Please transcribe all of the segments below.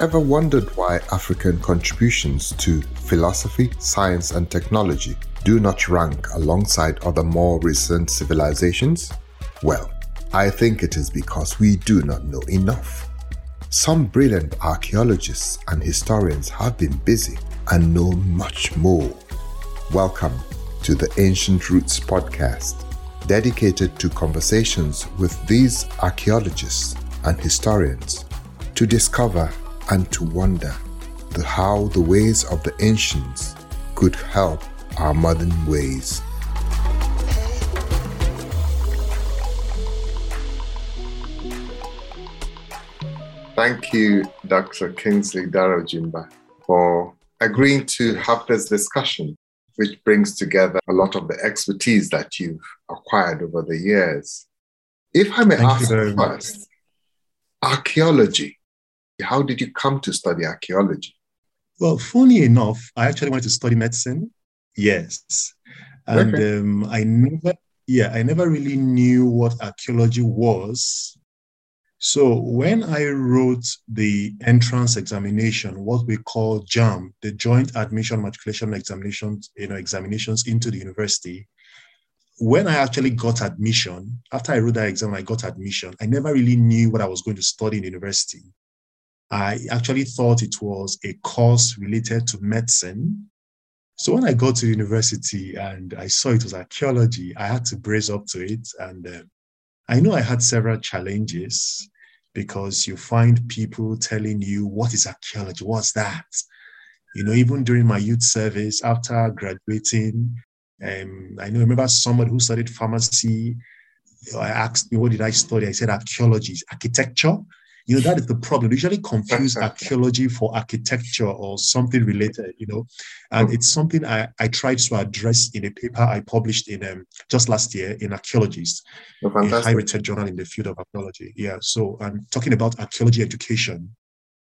ever wondered why African contributions to philosophy, science, and technology do not rank alongside other more recent civilizations? Well, I think it is because we do not know enough. Some brilliant archaeologists and historians have been busy and know much more. Welcome to the Ancient Roots podcast, dedicated to conversations with these archaeologists and historians to discover and to wonder the how the ways of the ancients could help our modern ways. Thank you, Dr. Kingsley Daraojimba, for agreeing to have this discussion, which brings together a lot of the expertise that you've acquired over the years. If I may Thank ask you first, archaeology how did you come to study archaeology? Well, funny enough, I actually wanted to study medicine. Yes. And okay. um, I never, yeah, I never really knew what archaeology was. So when I wrote the entrance examination, what we call JAMB, the Joint Admission Matriculation Examinations, you know, examinations into the university, when I actually got admission, after I wrote that exam, I got admission. I never really knew what I was going to study in university. I actually thought it was a course related to medicine. So when I got to university and I saw it was archaeology, I had to brace up to it. And uh, I know I had several challenges because you find people telling you, what is archaeology? What's that? You know, even during my youth service, after graduating, um, I know I remember somebody who studied pharmacy. I asked me, what did I study? I said archaeology, architecture. You know, that is the problem. They usually confuse archaeology for architecture or something related, you know. And it's something I, I tried to address in a paper I published in um, just last year in Archaeologist, oh, a high rated journal in the field of archaeology. Yeah. So I'm talking about archaeology education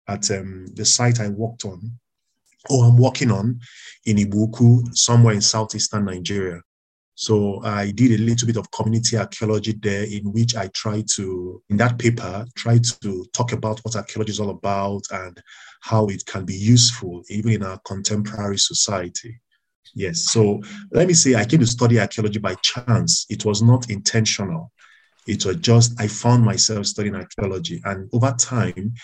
at um, the site I worked on, or I'm working on in Igbo-Ukwu, somewhere in southeastern Nigeria. So I did a little bit of community archaeology there, in which I tried to, in that paper, try to talk about what archaeology is all about and how it can be useful even in our contemporary society. Yes. So let me say I came to study archaeology by chance. It was not intentional. It was just I found myself studying archaeology. And over time,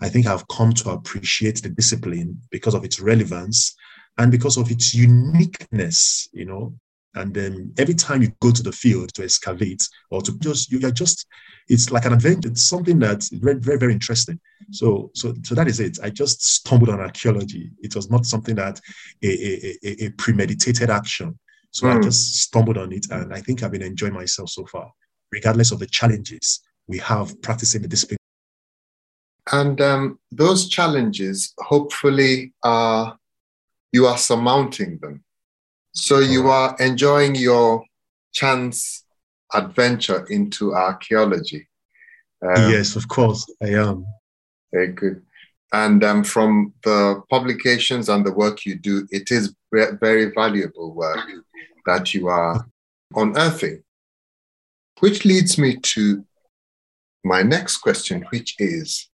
I think I've come to appreciate the discipline because of its relevance and because of its uniqueness, you know, and then every time you go to the field to excavate or to just, you are just, it's like an adventure. It's something that's very, very, very interesting. So, so, so that is it. I just stumbled on archaeology. It was not something that a, a, a, a premeditated action. So mm. I hmm. just stumbled on it, and I think I've been enjoying myself so far, regardless of the challenges we have practicing the discipline. And um, those challenges, hopefully, are you are surmounting them so you are enjoying your chance adventure into archaeology. Um, yes, of course, I am. Very good. And um, from the publications and the work you do, it is very valuable work that you are unearthing. Which leads me to my next question, which is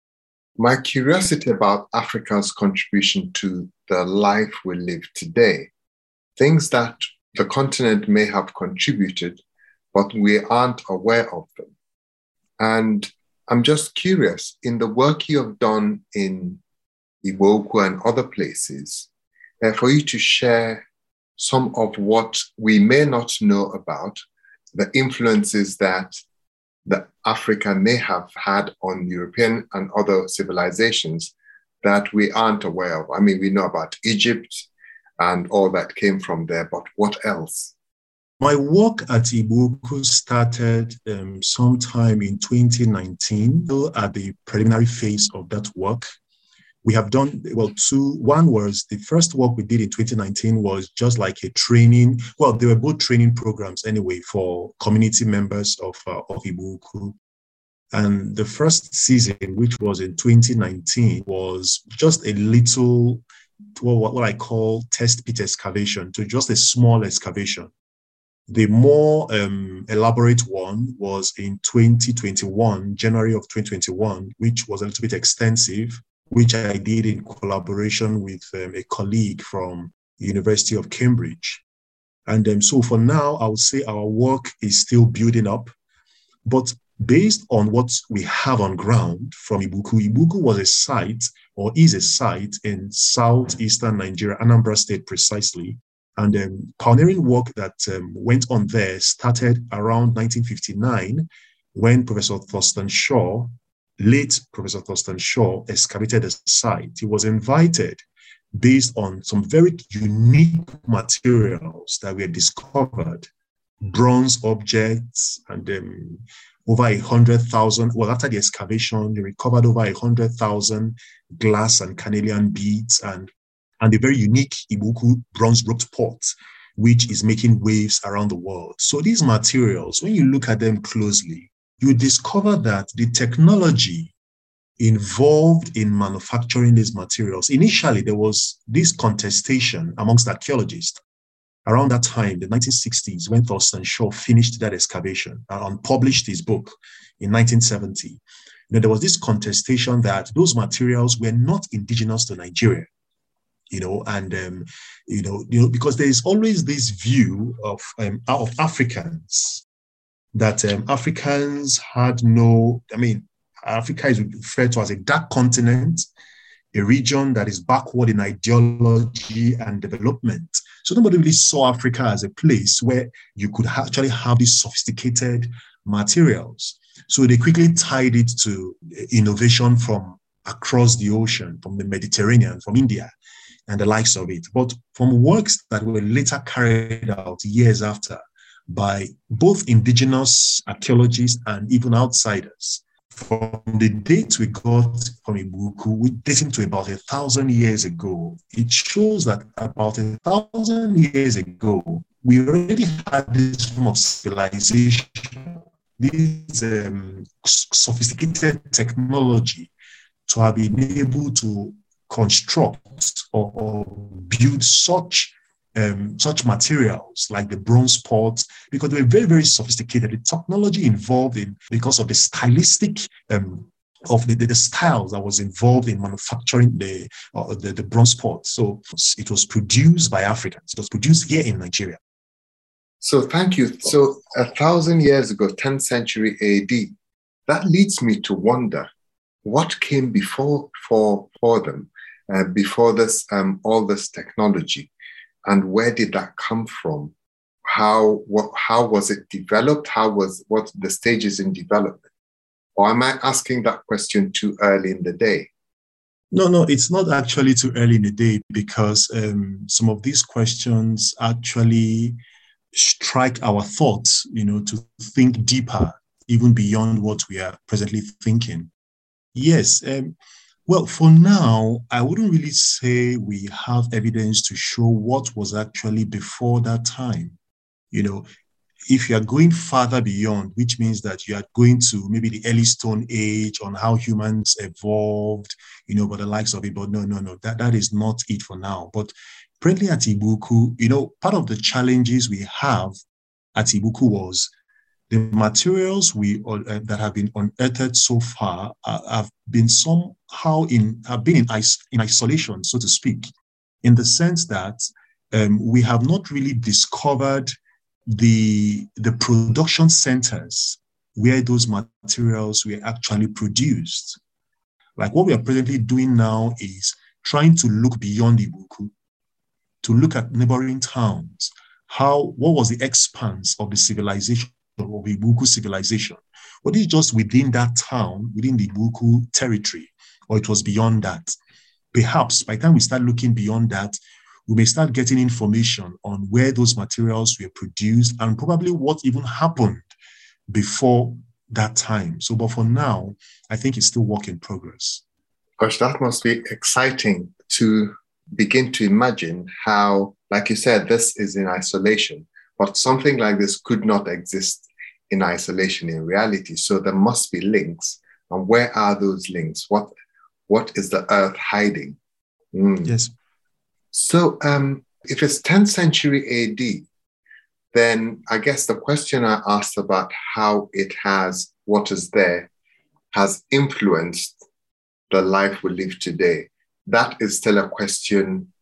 my curiosity about Africa's contribution to the life we live today things that the continent may have contributed, but we aren't aware of them. And I'm just curious in the work you have done in Igbo-Ukwu and other places, uh, for you to share some of what we may not know about, the influences that the Africa may have had on European and other civilizations that we aren't aware of. I mean, we know about Egypt, and all that came from there. But what else? My work at Igbo-Ukwu started um, sometime in 2019, at the preliminary phase of that work. We have done, well, two. One was the first work we did in 2019 was just like a training. Well, they were both training programs anyway for community members of, uh, of Igbo-Ukwu. And the first season, which was in 2019, was just a little what, what I call test pit excavation, to just a small excavation. The more um, elaborate one was in 2021, January of 2021, which was a little bit extensive. which I did in collaboration with um, a colleague from University of Cambridge. And um, so for now, I would say our work is still building up. But based on what we have on ground from Igbo-Ukwu, Igbo-Ukwu was a site or is a site in southeastern Nigeria, Anambra State precisely. And um, pioneering work that um, went on there started around 1959 when Professor Thurston Shaw, late Professor Thurston Shaw, excavated the site. He was invited based on some very unique materials that were discovered, bronze objects, and um, over a hundred thousand. Well, after the excavation, they recovered over a hundred thousand glass and carnelian beads and and a very unique Igbo-Ukwu bronze roped pot, which is making waves around the world. So these materials, when you look at them closely, you discover that the technology involved in manufacturing these materials. Initially, there was this contestation amongst archaeologists around that time, the 1960s, when Thurston Shaw finished that excavation and published his book in 1970. You know, there was this contestation that those materials were not indigenous to Nigeria. You know, and um, you know, you know, because there is always this view of um, of Africans that um, Africans had no, I mean, Africa is referred to as a dark continent, a region that is backward in ideology and development. So nobody really saw Africa as a place where you could actually have these sophisticated materials. So they quickly tied it to eh, innovation from across the ocean, from the Mediterranean, from India, and the likes of it. But from works that were later carried out years after by both indigenous archaeologists and even outsiders, from the date we got from Igbo-Ukwu, we dating to about a thousand years ago, it shows that about a thousand years ago, we already had this form of civilization, this um, sophisticated technology to have been able to construct or, or build such um, such materials like the bronze pots because they were very, very sophisticated. The technology involved in because of the stylistic um, of the, the, the, styles that was involved in manufacturing the, uh, the, the bronze pot. So it was produced by Africans. It was produced here in Nigeria. So thank you. So a thousand years ago, 10th century AD, that leads me to wonder what came before for for them, uh, before this um, all this technology and where did that come from? How what how was it developed? How was what the stages in development? Or am I asking that question too early in the day? No, no, it's not actually too early in the day because um, some of these questions actually strike our thoughts, you know, to think deeper, even beyond what we are presently thinking. Yes, um, well, for now, I wouldn't really say we have evidence to show what was actually before that time. You know, if you are going farther beyond, which means that you are going to maybe the early Stone Age on how humans evolved, you know, but the likes of it. But no, no, no, that, that is not it for now. But presently at Igbo-Ukwu, you know, part of the challenges we have at Igbo-Ukwu was the materials we uh, that have been unearthed so far uh, have been somehow in have been in, is, in isolation, so to speak, in the sense that um, we have not really discovered the the production centers where those materials were actually produced. Like what we are presently doing now is trying to look beyond Igbo-Ukwu, to look at neighboring towns. How what was the expanse of the civilization of Igbo-Ukwu civilization? Was it just within that town, within the Igbo-Ukwu territory, or it was beyond that? Perhaps by the time we start looking beyond that, we may start getting information on where those materials were produced and probably what even happened before that time. So, but for now, I think it's still work in progress. Gosh, that must be exciting to begin to imagine how, like you said, this is in isolation, but something like this could not exist in isolation in reality. So there must be links. And where are those links? What what is the earth hiding? Mm. Yes. So um, if it's 10th century AD, then I guess the question I asked about how it has what is there has influenced the life we live today? That is still a question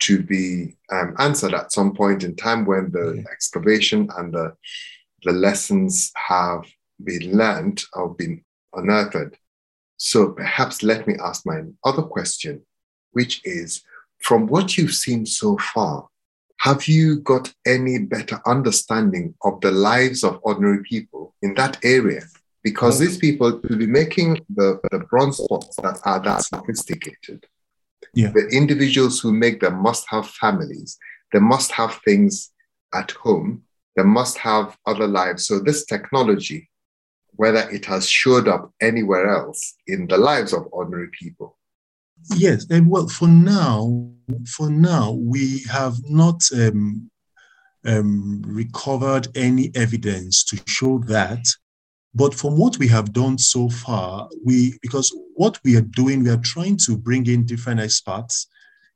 to be um, answered at some point in time when the excavation and the, the lessons have been learned or been unearthed. So perhaps let me ask my other question, which is from what you've seen so far, have you got any better understanding of the lives of ordinary people in that area? Because these mm. people will be making the, the bronze pots that are that sophisticated. Yeah. The individuals who make them must have families. They must have things at home. They must have other lives. So this technology, whether it has showed up anywhere else in the lives of ordinary people, Yes, and well, for now, for now, we have not um, um, recovered any evidence to show that. But from what we have done so far, we because what we are doing, we are trying to bring in different experts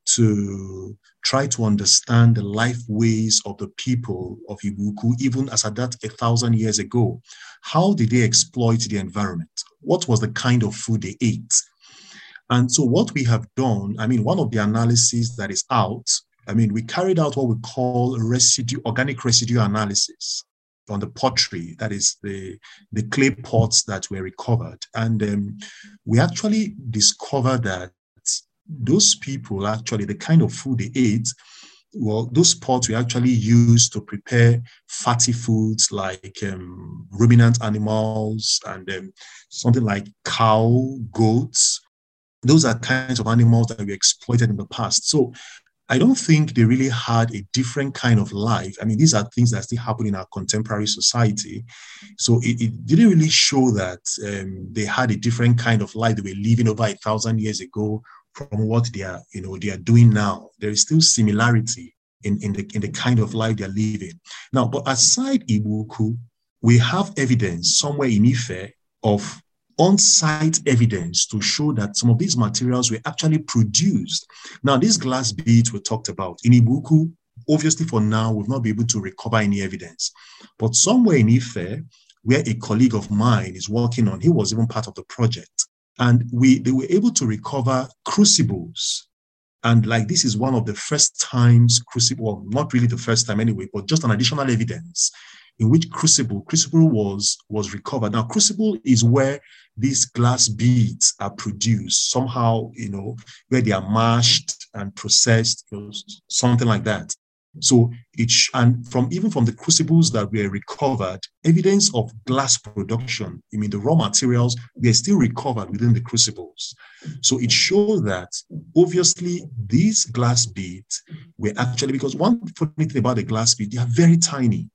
to try to understand the life ways of the people of Igbo-Ukwu, even as at that a thousand years ago. How did they exploit the environment? What was the kind of food they ate? And so what we have done, I mean, one of the analyses that is out, I mean, we carried out what we call residue, organic residue analysis on the pottery, that is the, the clay pots that were recovered. And um, we actually discovered that those people actually, the kind of food they ate, well, those pots were actually used to prepare fatty foods like um, ruminant animals and um, something like cow, goats, those are kinds of animals that we exploited in the past. So I don't think they really had a different kind of life. I mean, these are things that still happen in our contemporary society. So it, it didn't really show that um, they had a different kind of life they were living over a thousand years ago from what they are, you know, they are doing now. There is still similarity in, in the in the kind of life they're living. Now, but aside Igbo-Ukwu, we have evidence somewhere in Ife of on-site evidence to show that some of these materials were actually produced. Now, these glass beads were talked about in Igbo-Ukwu. Obviously, for now, we've not been able to recover any evidence. But somewhere in Ife, where a colleague of mine is working on, he was even part of the project. And we they were able to recover crucibles. And like this is one of the first times crucible, well, not really the first time anyway, but just an additional evidence in which crucible, crucible was, was recovered. Now, crucible is where these glass beads are produced somehow, you know, where they are mashed and processed, you know, something like that. So it and from even from the crucibles that were recovered, evidence of glass production, I mean the raw materials, were still recovered within the crucibles. So it shows that obviously these glass beads were actually because one funny thing about the glass bead, they are very tiny.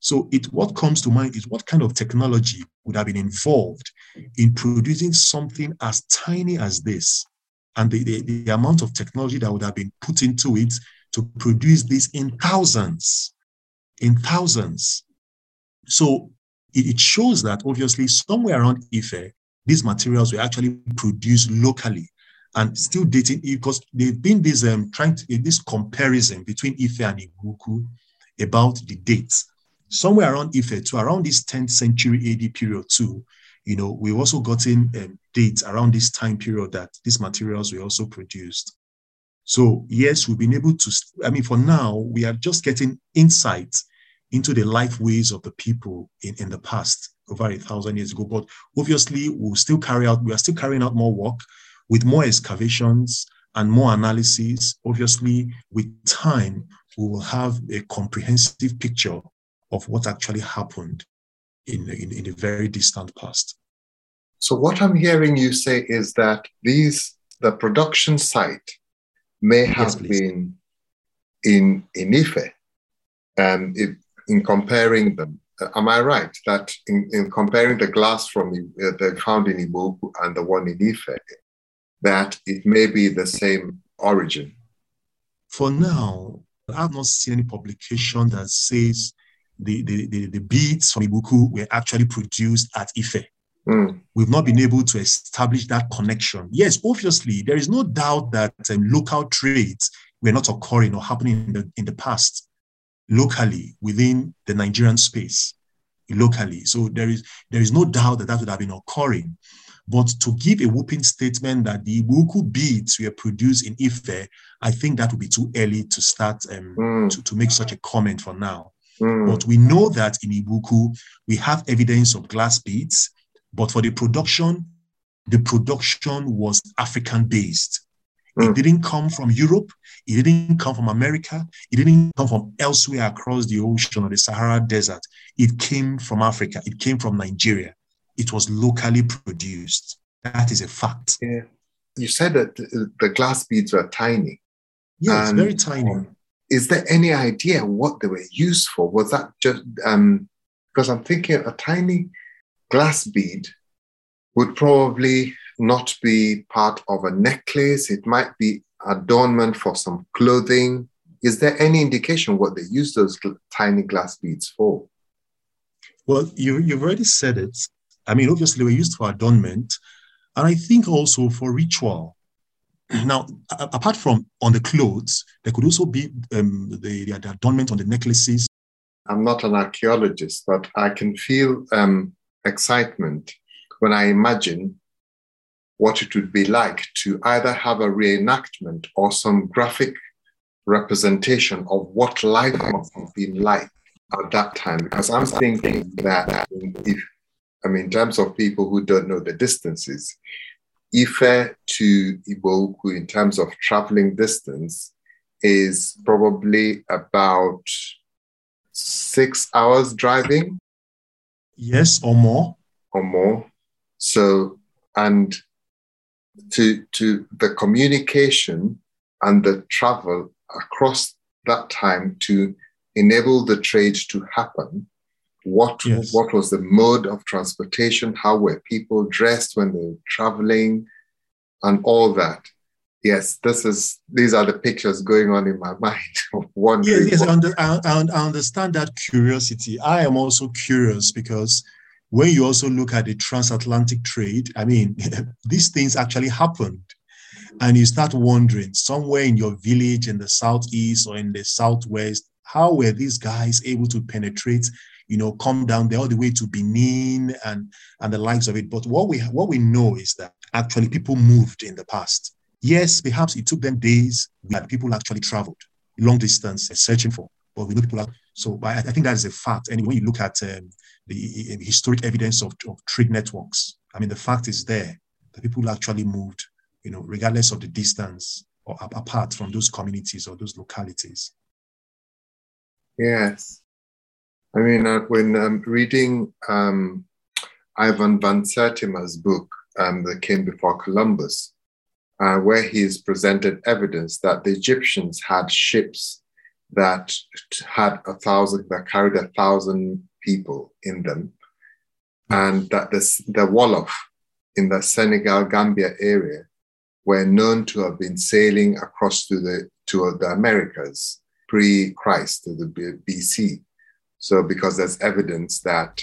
So it what comes to mind is what kind of technology would have been involved in producing something as tiny as this, and the, the, the amount of technology that would have been put into it to produce this in thousands, in thousands. So it, shows that obviously somewhere around Ife, these materials were actually produced locally and still dating because they've been this um, trying to this comparison between Ife and Igbo-Ukwu about the dates somewhere around Ife to around this 10th century AD period too, you know, we've also gotten um, dates around this time period that these materials were also produced. So yes, we've been able to, I mean, for now, we are just getting insight into the life ways of the people in, in the past over a thousand years ago. But obviously, we'll still carry out, we are still carrying out more work with more excavations and more analysis. Obviously, with time, we will have a comprehensive picture of what actually happened in, in, in a very distant past. So what I'm hearing you say is that these the production site may have yes, been in in Ife, and it, in comparing them, uh, am I right that in, in comparing the glass from uh, the found in Igbo-Ukwu and the one in Ife, that it may be the same origin? For now, I have not seen any publication that says the, the, the, the beads from Igbo-Ukwu were actually produced at Ife. Mm. We've not been able to establish that connection. Yes, obviously, there is no doubt that um, local trades were not occurring or happening in the, in the past locally within the Nigerian space. locally. So there is there is no doubt that that would have been occurring. But to give a whooping statement that the Igbo-Ukwu beads were produced in Ife, I think that would be too early to start um, mm. to, to make such a comment for now. Mm. But we know that in Igbo-Ukwu, we have evidence of glass beads, but for the production, the production was African based. Mm. It didn't come from Europe. It didn't come from America. It didn't come from elsewhere across the ocean or the Sahara Desert. It came from Africa. It came from Nigeria. It was locally produced. That is a fact. Yeah. You said that the glass beads were tiny. Yes, and very tiny. Is there any idea what they were used for? Was that just um, because I'm thinking a tiny glass bead would probably not be part of a necklace. It might be adornment for some clothing. Is there any indication what they use those tiny glass beads for? Well, you, you've already said it. I mean, obviously, they were used for adornment, and I think also for ritual. Now, apart from on the clothes, there could also be um, the, the adornment on the necklaces. I'm not an archaeologist, but I can feel um, excitement when I imagine what it would be like to either have a reenactment or some graphic representation of what life must have been like at that time. Because I'm thinking that if, I mean, in terms of people who don't know the distances, Ife to Igbo-Ukwu in terms of traveling distance is probably about six hours driving. Yes, or more. Or more. So, and to, to the communication and the travel across that time to enable the trade to happen. What, yes. what was the mode of transportation? How were people dressed when they were traveling? And all that. Yes, this is these are the pictures going on in my mind. Wondering yes, yes, I, under, I, I understand that curiosity. I am also curious because when you also look at the transatlantic trade, I mean, these things actually happened. And you start wondering somewhere in your village in the southeast or in the southwest, how were these guys able to penetrate, you know, come down there all the way to Benin and and the likes of it? But what we what we know is that actually people moved in the past. Yes, perhaps it took them days, but people actually traveled long distance searching for. But we know people are so I, I think that is a fact. And when you look at um, the historic evidence of, of trade networks. I mean, the fact is there that people actually moved, you know, regardless of the distance or apart from those communities or those localities. Yes. I mean, uh, when um, reading um, Ivan van Sertima's book, um, that came before Columbus, uh, where he's presented evidence that the Egyptians had ships that had a thousand, that carried a thousand people in them, and that the, the Wolof in the Senegal Gambia area were known to have been sailing across to the to the Americas pre-Christ, to the BC. So, because there's evidence that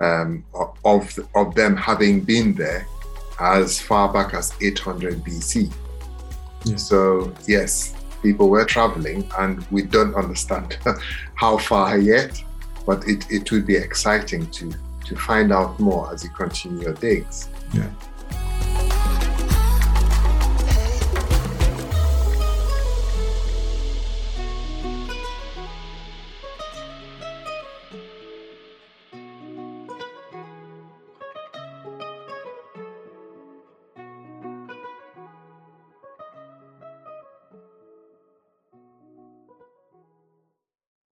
um, of of them having been there as far back as 800 BC. Yeah. So, yes, people were traveling, and we don't understand how far yet but it, it would be exciting to to find out more as you continue your digs. Yeah.